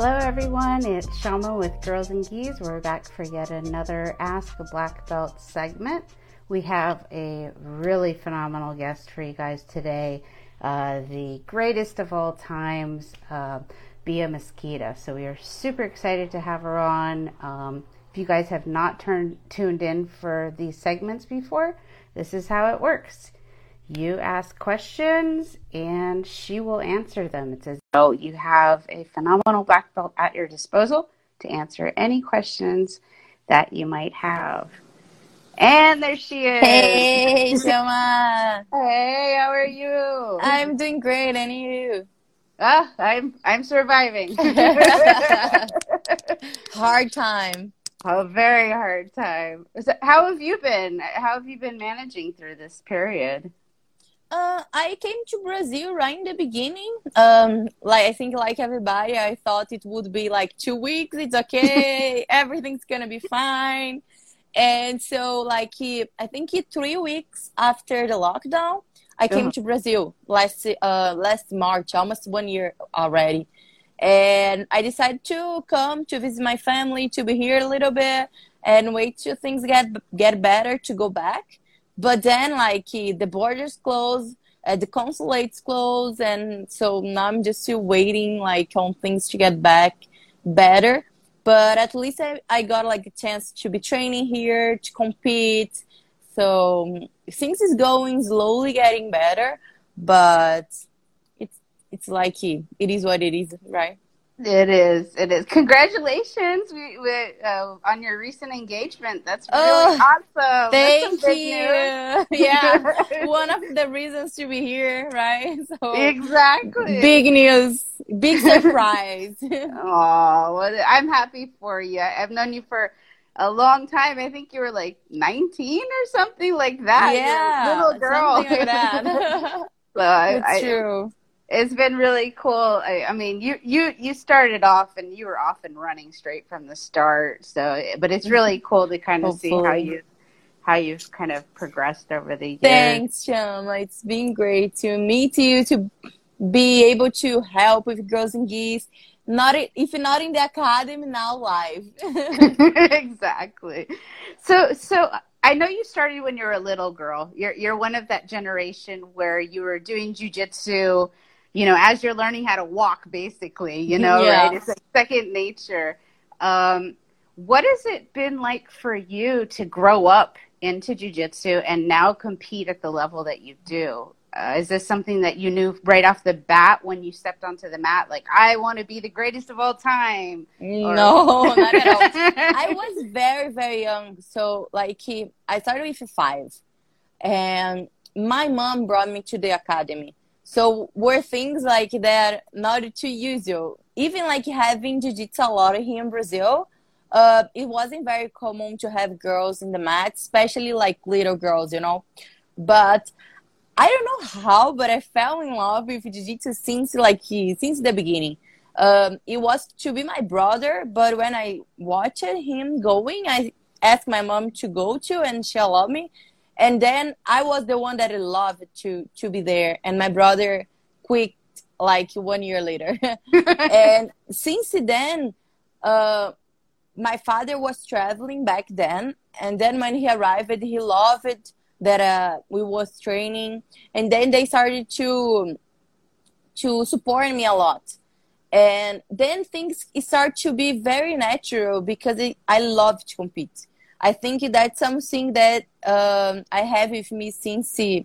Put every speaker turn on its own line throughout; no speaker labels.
Hello, everyone. It's Shama with Girls and Gis. We're back for yet another Ask a Black Belt segment. We have a really phenomenal guest for you guys today, uh, the greatest of all times, uh, Bia Mesquita. So we are super excited to have her on. Um, if you guys have not turned tuned in for these segments before, this is how it works. You ask questions and she will answer them. It says, Oh, you have a phenomenal black belt at your disposal to answer any questions that you might have. And there she is.
Hey, Shama.
hey, how are you?
I'm doing great, and you?
Ah, I'm I'm surviving.
hard time.
A very hard time. So how have you been? How have you been managing through this period?
Uh, I came to Brazil right in the beginning. Um, like I think, like everybody, I thought it would be like two weeks. It's okay. Everything's gonna be fine. And so, like, I think three weeks after the lockdown, I came uh-huh. to Brazil last uh last March, almost one year already. And I decided to come to visit my family, to be here a little bit, and wait till things get get better to go back but then, like, the borders closed, uh, the consulates closed, and so now I'm just still waiting, like, on things to get back better. But at least I, I got like a chance to be training here, to compete. So things is going slowly getting better, but it's it's like it is what it is, right?
It is. It is. Congratulations we, we, uh, on your recent engagement. That's really oh, awesome.
Thank you. yeah, one of the reasons to be here, right?
So exactly.
Big news. Big surprise.
oh, well, I'm happy for you. I've known you for a long time. I think you were like 19 or something like that.
Yeah,
little girl.
Like that.
so I,
it's I, true
it's been really cool. I, I, mean, you you you started off and you were off and running straight from the start. So, but it's really cool to kind of Hopefully. see how you how you've kind of progressed over the years.
Thanks, Chum. It's been great to meet you, to be able to help with Girls and Gis. Not if not in the academy, now live.
exactly. So so I know you started when you were a little girl. You're you're one of that generation where you were doing jujitsu you know, as you're learning how to walk, basically, you know, yeah. right? It's like second nature. Um, what has it been like for you to grow up into jujitsu and now compete at the level that you do? Uh, is this something that you knew right off the bat when you stepped onto the mat? Like, I want to be the greatest of all time.
Or... No, not at all. I was very, very young. So, like, I started with five. And my mom brought me to the academy. So were things like that not too usual. Even like having jiu-jitsu a lot here in Brazil, uh, it wasn't very common to have girls in the mat, especially like little girls, you know. But I don't know how, but I fell in love with jiu-jitsu since like since the beginning. Um, it was to be my brother, but when I watched him going, I asked my mom to go to, and she allowed me and then I was the one that loved to to be there, and my brother quit like one year later. and since then, uh, my father was traveling back then, and then when he arrived, he loved that uh, we was training, and then they started to to support me a lot. And then things start to be very natural because it, I love to compete. I think that's something that um, I have with me since uh,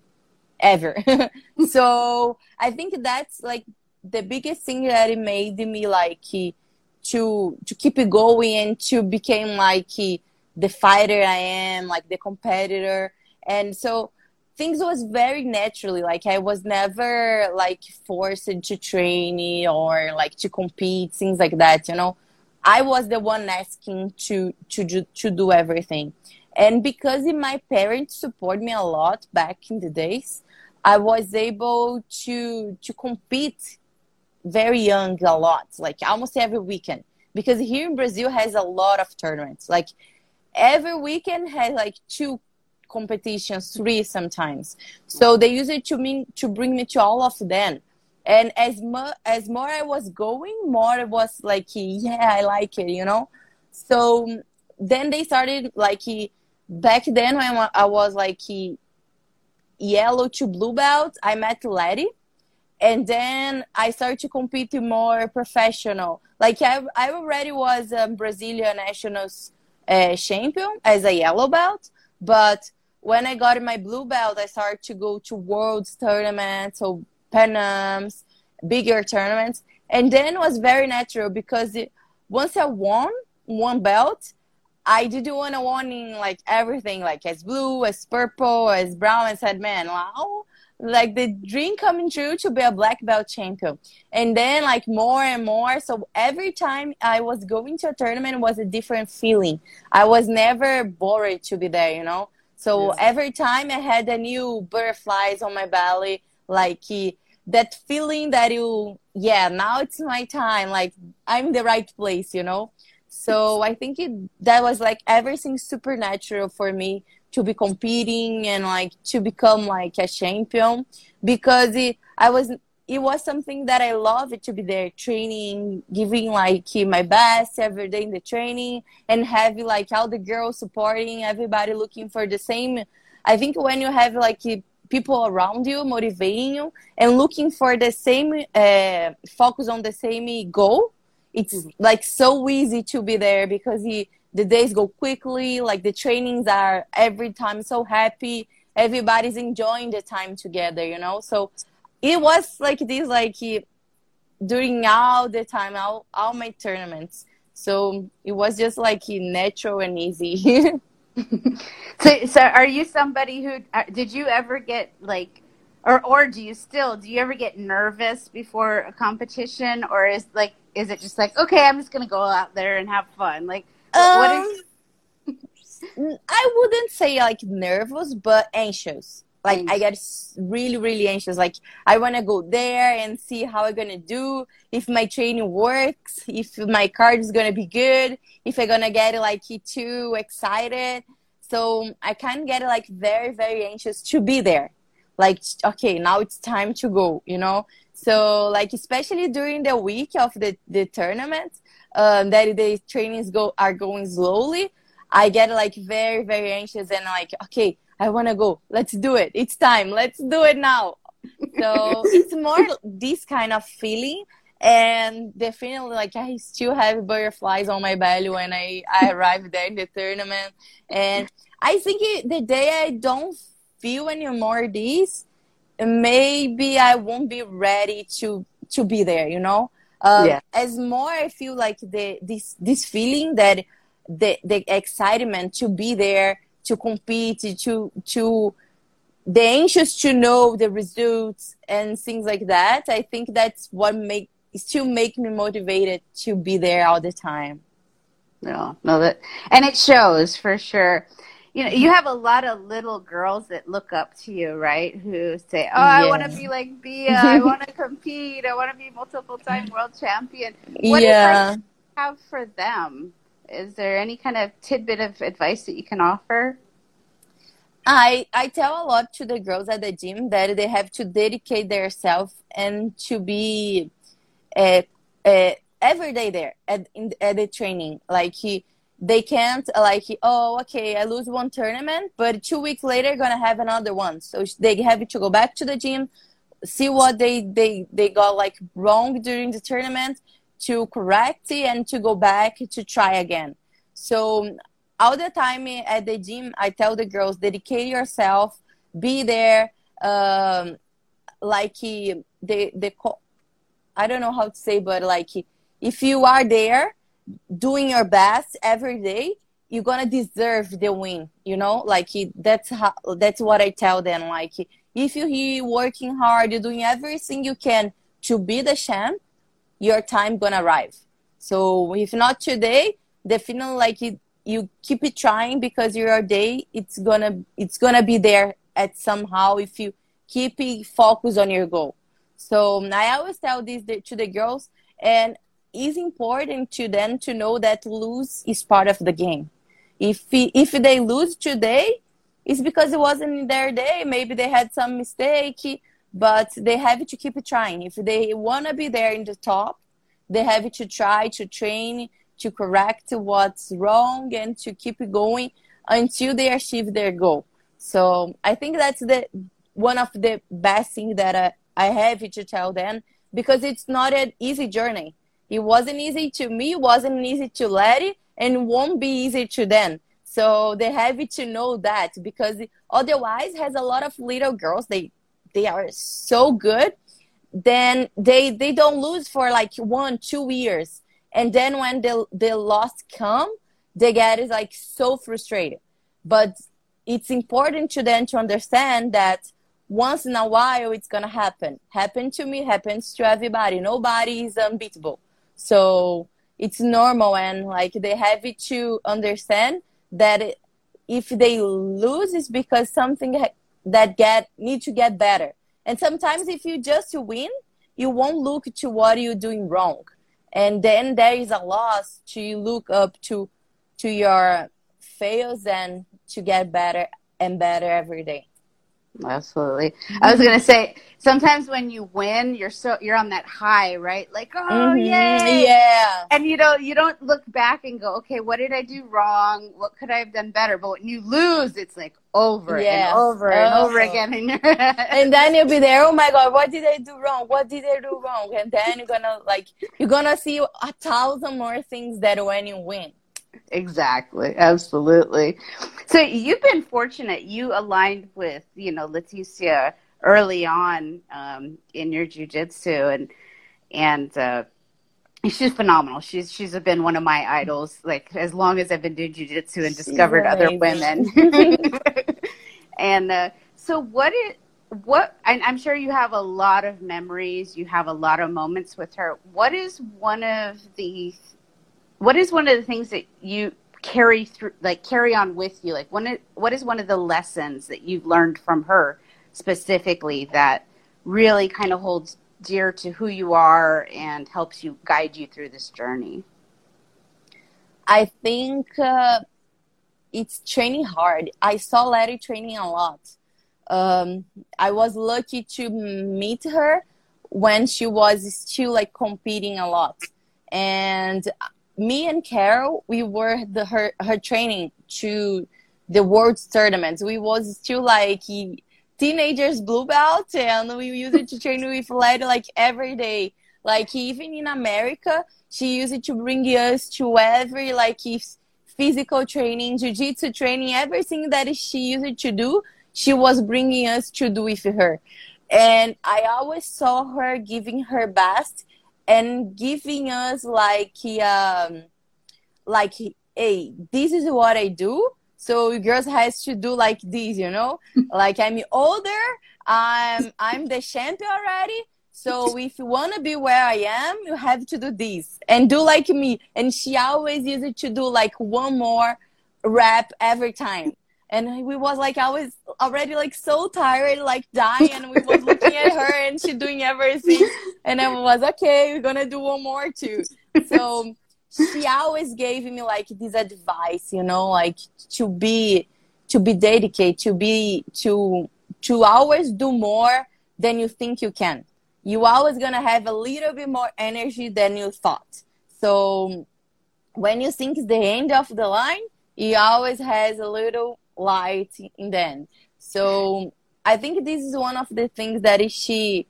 ever. so I think that's like the biggest thing that it made me like uh, to to keep it going and to become like uh, the fighter I am, like the competitor. And so things was very naturally like I was never like forced to train or like to compete, things like that, you know. I was the one asking to to do, to do everything, and because my parents support me a lot back in the days, I was able to to compete very young a lot, like almost every weekend. Because here in Brazil has a lot of tournaments. Like every weekend has like two competitions, three sometimes. So they use it to mean to bring me to all of them. And as more as more i was going more it was like yeah i like it you know? So then they started like back then when i was like yellow to blue belt i met letty and then i started to compete more professional. Like i, I already was a brazilian nationals uh, champion as a yellow belt. But when i got my blue belt i started to go to worlds tournaments so Panams, bigger tournaments. And then was very natural because it, once I won one belt, I didn't want to in like everything, like as blue, as purple, as brown. I said, man, wow, like the dream coming true to be a black belt champion. And then like more and more. So every time I was going to a tournament was a different feeling. I was never bored to be there, you know? So yes. every time I had a new butterflies on my belly, like that feeling that you yeah now it's my time like i'm the right place you know? So i think it that was like everything supernatural for me to be competing and like to become like a champion because it, i was it was something that i loved to be there training giving like my best every day in the training and having like all the girls supporting everybody looking for the same. I think when you have like people around you motivating you and looking for the same uh, focus on the same goal. It's mm-hmm. like so easy to be there because he, the days go quickly like the trainings are every time so happy everybody's enjoying the time together you know? So it was like this like during all the time all, all my tournaments. So it was just like natural and easy
so, so are you somebody who uh, did you ever get like, or or do you still do you ever get nervous before a competition, or is like is it just like okay, I'm just gonna go out there and have fun? Like, um, what is?
Um, I wouldn't say like nervous, but anxious. Like anxious. I get really, really anxious. Like I want to go there and see how I'm gonna do. If my training works, if my card is gonna be good, if I'm gonna get like too excited. So I can get like very, very anxious to be there. Like, okay, now it's time to go, you know? So like, especially during the week of the, the tournament, um, that the trainings go are going slowly, I get like very, very anxious and like, okay, I want to go. Let's do it. It's time. Let's do it now. So it's more this kind of feeling and definitely like i still have butterflies on my belly when i i arrive there in the tournament and i think it, the day i don't feel anymore this maybe i won't be ready to to be there you know um, yeah. as more i feel like the this this feeling that the the excitement to be there to compete to to the anxious to know the results and things like that i think that's what make still make me motivated to be there all the time.
No, no, that, and it shows for sure. You know, you have a lot of little girls that look up to you, right? Who say, "Oh, I want to be like Bia. I want to compete. I want to be multiple time world champion." What yeah. advice have for them? Is there any kind of tidbit of advice that you can offer?
I I tell a lot to the girls at the gym that they have to dedicate themselves and to be uh, uh, every day there at, in, at the training. Like he, they can't like oh okay I lose one tournament, but two weeks later gonna have another one. So they have to go back to the gym, see what they they they got like wrong during the tournament to correct it and to go back to try again. So all the time at the gym, I tell the girls dedicate yourself, be there. Um, like the the I don't know how to say, but like if you are there doing your best every day, you're gonna deserve the win. You know, like that's how that's what I tell them. Like if you're working hard, you're doing everything you can to be the champ, your time gonna arrive. So if not today, definitely like you, keep it trying because your day it's gonna it's gonna be there at somehow if you keep it focused on your goal. So I always tell this to the girls, and it's important to them to know that lose is part of the game. If if they lose today, it's because it wasn't their day. Maybe they had some mistake, but they have to keep trying. If they want to be there in the top, they have to try to train to correct what's wrong and to keep going until they achieve their goal. So I think that's the one of the best things that I, I have to tell them because it's not an easy journey. It wasn't easy to me, it wasn't easy to Letty, and won't be easy to them. So they have to know that because otherwise has a lot of little girls they they are so good then they they don't lose for like one two years and then when the the loss come they get is like so frustrated. But it's important to them to understand that once in a while it's gonna happen. Happen to me happens to everybody. Nobody is unbeatable. So it's normal and like they have to understand that it, if they lose it's because something that get need to get better. And sometimes if you just win you won't look to what you're doing wrong and then there is a loss to look up to to your fails and to get better and better every day
Absolutely. I was gonna say sometimes when you win, you're so you're on that high, right? Like, oh mm-hmm. yay,
yeah.
And you don't you don't look back and go, okay, what did I do wrong? What could I have done better? But when you lose, it's like over yes. and over oh. and over again.
and then you'll be there. Oh my god, what did I do wrong? What did I do wrong? And then you're gonna like you're gonna see a thousand more things that when you win.
Exactly. Absolutely. So you've been fortunate. You aligned with, you know, Leticia early on um, in your jujitsu and and uh, she's phenomenal. She's she's been one of my idols like as long as I've been doing jujitsu and discovered other women. and uh, so what it what I'm sure you have a lot of memories. You have a lot of moments with her. What is one of the what is one of the things that you carry through like carry on with you? Like one what is one of the lessons that you've learned from her specifically that really kind of holds dear to who you are and helps you guide you through this journey?
I think uh, it's training hard. I saw Letty training a lot. Um, i was lucky to meet her when she was still like competing a lot. And me and Carol, we were the her her training to the world tournaments. We was still like teenagers blue belt, and we used it to train with Letty like every day. Like even in America, she used it to bring us to every like physical training, jiu-jitsu training, everything that she used to do. She was bringing us to do with her, and I always saw her giving her best and giving us like um like hey this is what i do so girls has to do like this you know? Like i'm older i'm i'm the champion already so if you want to be where i am you have to do this and do like me and she always used to do like one more rep every time and we was like I was already like so tired, like dying, and we was looking at her and she doing everything, and I was okay, we're gonna do one more too. So she always gave me like this advice, you know, like to be to be dedicated, to be to to always do more than you think you can. You always gonna have a little bit more energy than you thought. So when you think the end of the line, it always has a little light in the end. So I think this is one of the things that she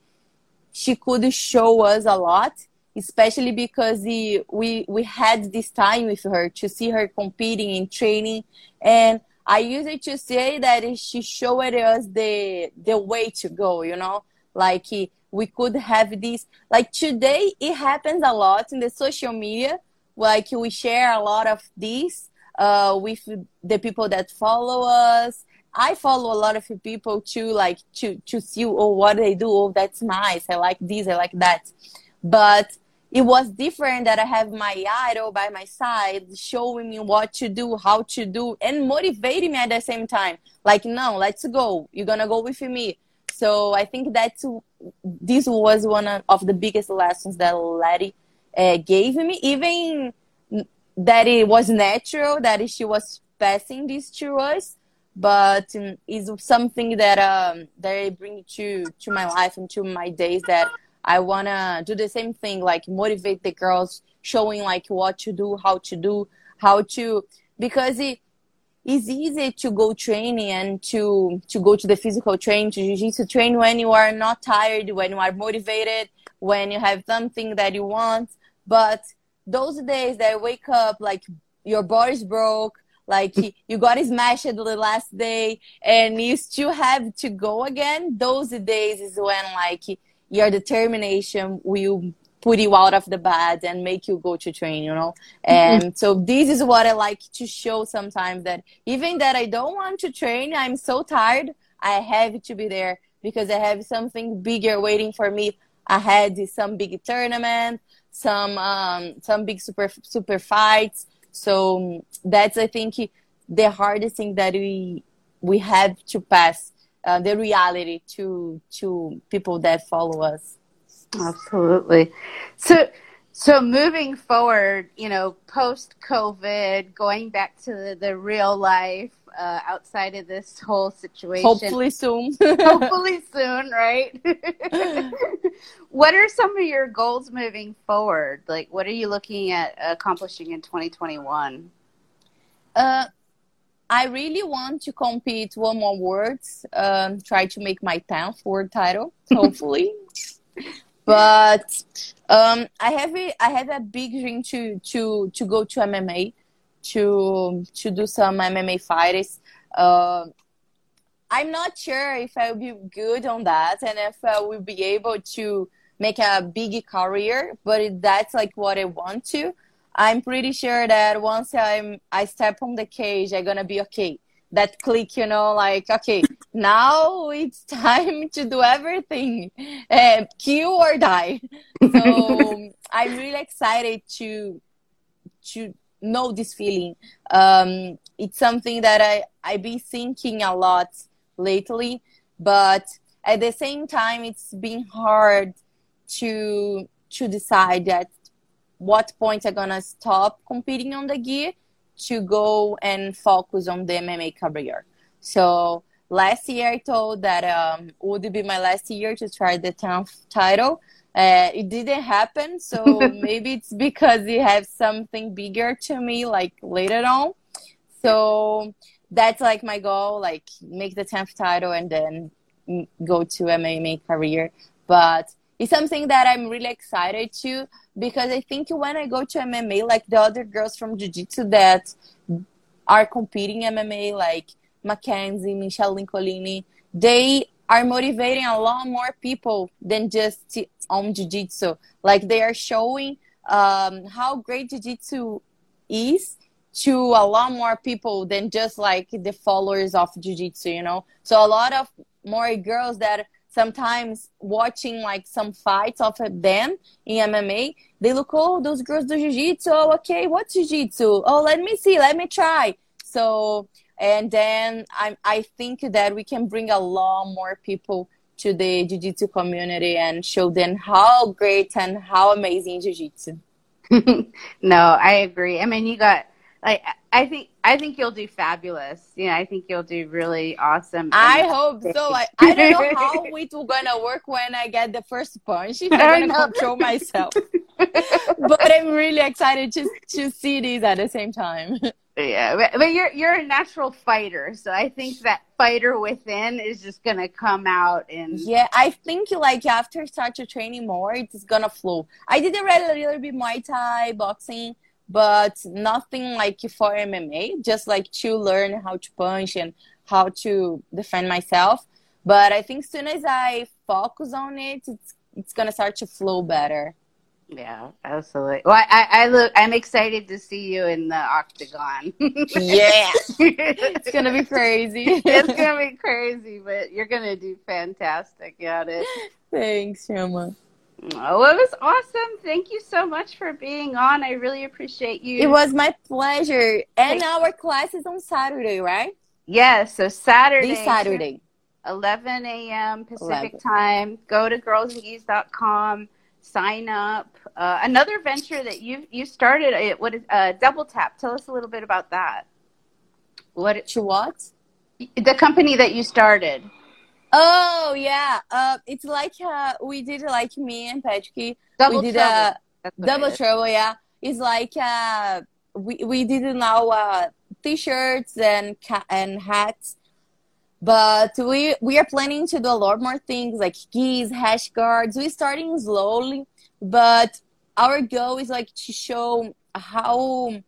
she could show us a lot, especially because we we had this time with her to see her competing and training, and I used to say that she showed us the the way to go. You know, like we could have this. Like today, it happens a lot in the social media. Like we share a lot of this, uh, with the people that follow us. I follow a lot of people too, like to to see oh what they do. Oh, that's nice. I like this. I like that. But it was different that I have my idol by my side, showing me what to do, how to do, and motivating me at the same time. Like, no, let's go. You're gonna go with me. So I think that this was one of the biggest lessons that Letty uh, gave me. Even that it was natural that she was passing this to us but um, is something that um, that I bring to to my life and to my days that I wanna do the same thing, like motivate the girls, showing like what to do, how to do, how to because it it's easy to go training and to to go to the physical training to jiu-jitsu train when you are not tired when you are motivated when you have something that you want but those days that I wake up like your body's broke like you got smashed the last day and you still have to go again those days is when like your determination will put you out of the bed and make you go to train you know and mm-hmm. so this is what i like to show sometimes that even that i don't want to train i'm so tired i have to be there because i have something bigger waiting for me ahead some big tournament some um some big super super fights so that's i think the hardest thing that we we have to pass uh, the reality to to people that follow us
Absolutely. So, so moving forward, you know, post COVID, going back to the, the real life uh, outside of this whole situation.
Hopefully soon.
hopefully soon, right? what are some of your goals moving forward? Like, what are you looking at accomplishing in 2021?
Uh, I really want to compete one more words, um, try to make my 10th world title, hopefully. But um, I have a, I have a big dream to to to go to MMA, to to do some MMA fights. Uh, I'm not sure if I will be good on that and if I will be able to make a big career, but that's like what I want to. I'm pretty sure that once I'm I step on the cage, I'm gonna be okay that click, you know, like, okay, now it's time to do everything, uh, kill or die. So I'm really excited to to know this feeling. Um, it's something that I I be thinking a lot lately, but at the same time, it's been hard to to decide at what point I'm gonna stop competing on the gear to go and focus on the MMA career. So last year I told that um, would be my last year to try the 10th title. Uh, it didn't happen, so maybe it's because you have something bigger to me like later on. So that's like my goal, like make the 10th title and then go to MMA career. But it's something that I'm really excited to because I think when I go to MMA, like the other girls from Jiu Jitsu that are competing MMA, like Mackenzie, Michelle Nicolini, they are motivating a lot more people than just on Jiu Jitsu. Like they are showing um, how great Jiu Jitsu is to a lot more people than just like the followers of Jiu Jitsu, you know? So a lot of more girls that sometimes watching like some fights of them in MMA, they look, oh, those girls do jiu-jitsu. Oh, okay, what's jiu-jitsu? Oh, let me see, let me try. So, and then I, I think that we can bring a lot more people to the jiu-jitsu community and show them how great and how amazing jiu-jitsu.
no, I agree. I mean, you got like I think I think you'll do fabulous. You know, I think you'll do really awesome.
I hope so. I, I don't know how it will gonna work when I get the first punch. If I'm gonna control myself, but I'm really excited to to see these at the same time.
Yeah, but you're you're a natural fighter, so I think that fighter within is just gonna come out and
yeah. I think like after start to training more, it's gonna flow. I did a little bit Muay Thai boxing but nothing like for MMA, just like to learn how to punch and how to defend myself. But I think as soon as I focus on it, it's it's gonna start to flow better.
Yeah, absolutely. Well, I, I look. I'm excited to see you in the octagon.
yeah, it's gonna be crazy.
it's gonna be crazy, but you're gonna do fantastic at it.
Thanks, Shama.
Oh, it was awesome. Thank you so much for being on. I really appreciate you.
It was my pleasure. And our class is on Saturday, right?
Yes, so Saturday.
This Saturday.
11 a.m. Pacific 11. time. Go to girlsandgis.com. Sign up. Uh, another venture that you you started. Uh, what is uh, Double Tap? Tell us a little bit about that.
What to what?
The company that you started.
Oh yeah, uh, it's like uh, we did like me and Patrick.
Double
we did
trouble.
a double trouble. Yeah, it's like uh, we we did now uh, t-shirts and ca- and hats, but we we are planning to do a lot more things like keys, rash guards. We're starting slowly, but our goal is like to show how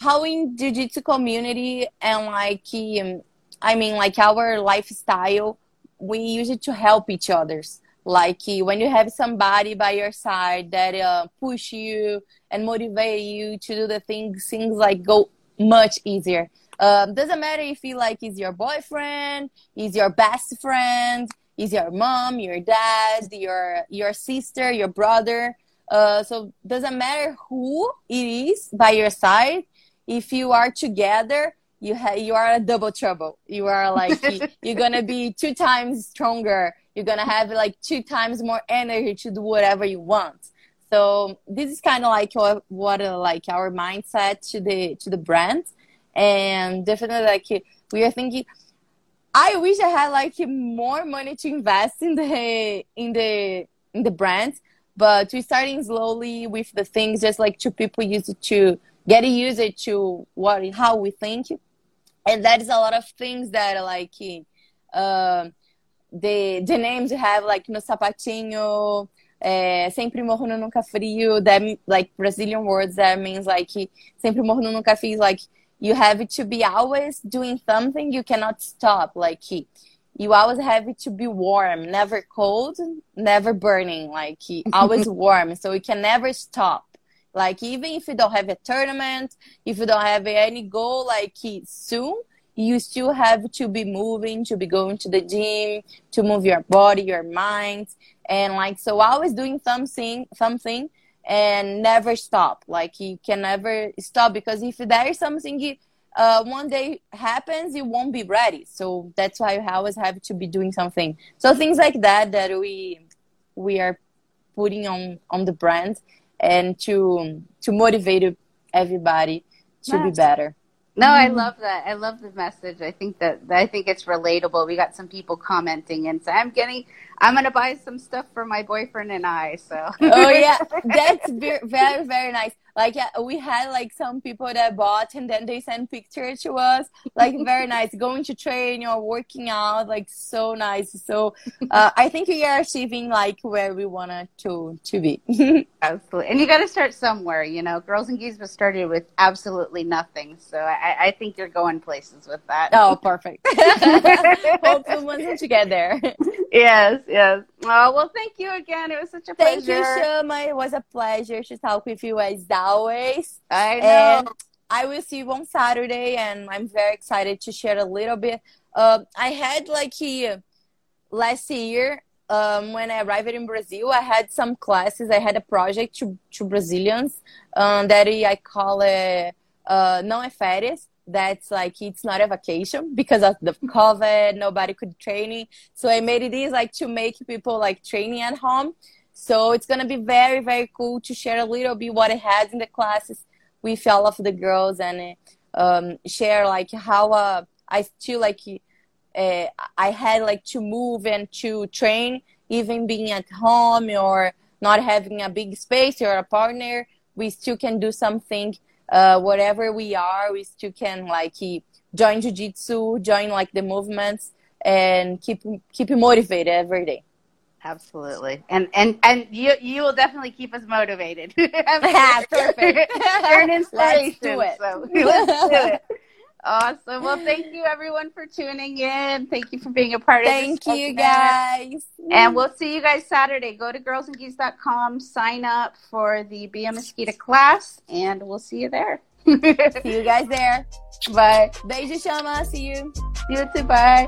how in jiu-jitsu community and like um, I mean like our lifestyle we use it to help each others like when you have somebody by your side that uh, push you and motivate you to do the things things like go much easier um, doesn't matter if he like is your boyfriend is your best friend is your mom your dad your your sister your brother. Uh, so doesn't matter who it is by your side if you are together you ha- you are a double trouble. You are like you're gonna be two times stronger. You're gonna have like two times more energy to do whatever you want. So this is kind of like what, what uh, like our mindset to the to the brand and definitely like we are thinking i wish i had like more money to invest in the in the in the brand but we're starting slowly with the things just like two people use it to get used to what how we think. And that is a lot of things that like uh, the the names you have like no sapatinho é, sempre morno nunca frio that like Brazilian words that means like sempre morno nunca frio like you have to be always doing something. You cannot stop. Like you always have to be warm never cold never burning. Like always warm. So you can never stop. Like even if you don't have a tournament, if you don't have any goal like soon, you still have to be moving, to be going to the gym, to move your body, your mind, and like so always doing something something and never stop. Like you can never stop because if there is something uh, one day happens, you won't be ready. So that's why you always have to be doing something. So things like that that we we are putting on on the brand and to to motivate everybody to be better.
No, I mm. love that. I love the message. I think that I think it's relatable. We got some people commenting and say, "I'm getting, I'm gonna buy some stuff for my boyfriend and I." So.
oh yeah, that's very very nice. Like yeah, we had like some people that bought and then they sent pictures to us. Like very nice, going to train or working out. Like so nice. So uh, I think we are achieving like where we wanted to to be.
absolutely, and you got to start somewhere. You know, Girls and Gis was started with absolutely nothing. So I, I think you're going places with that.
Oh, perfect. Hopefully, once you get there.
Yes, yes. Oh, well, thank you again. It was such a pleasure.
Thank you, Shama. It was a pleasure to talk with you as always.
I know.
And I will see you on Saturday, and I'm very excited to share a little bit. Uh, I had like he, last year um, when I arrived in Brazil, I had some classes. I had a project to, to Brazilians um, that I call it uh, não é férias. That's like it's not a vacation because of the COVID. Nobody could training, so I made it is like to make people like training at home. So it's gonna be very very cool to share a little bit what it has in the classes with all of the girls and um, share like how uh, I still like uh, I had like to move and to train even being at home or not having a big space or a partner. We still can do something uh, whatever we are, we still can like join jiu-jitsu, join like the movements and keep keep motivated every day.
Absolutely, and and and you you will definitely keep us motivated.
perfect.
You're an inspiration.
Let's do it.
So let's do it. Awesome. Well, thank you everyone for tuning in. Thank you for being a part
thank
of this.
Thank you guys.
And we'll see you guys Saturday. Go to girlsandgis.com, sign up for the Bia Mesquita class, and we'll see you there.
see you guys there.
Bye.
Beijo, Shama. See you.
See You too. Bye.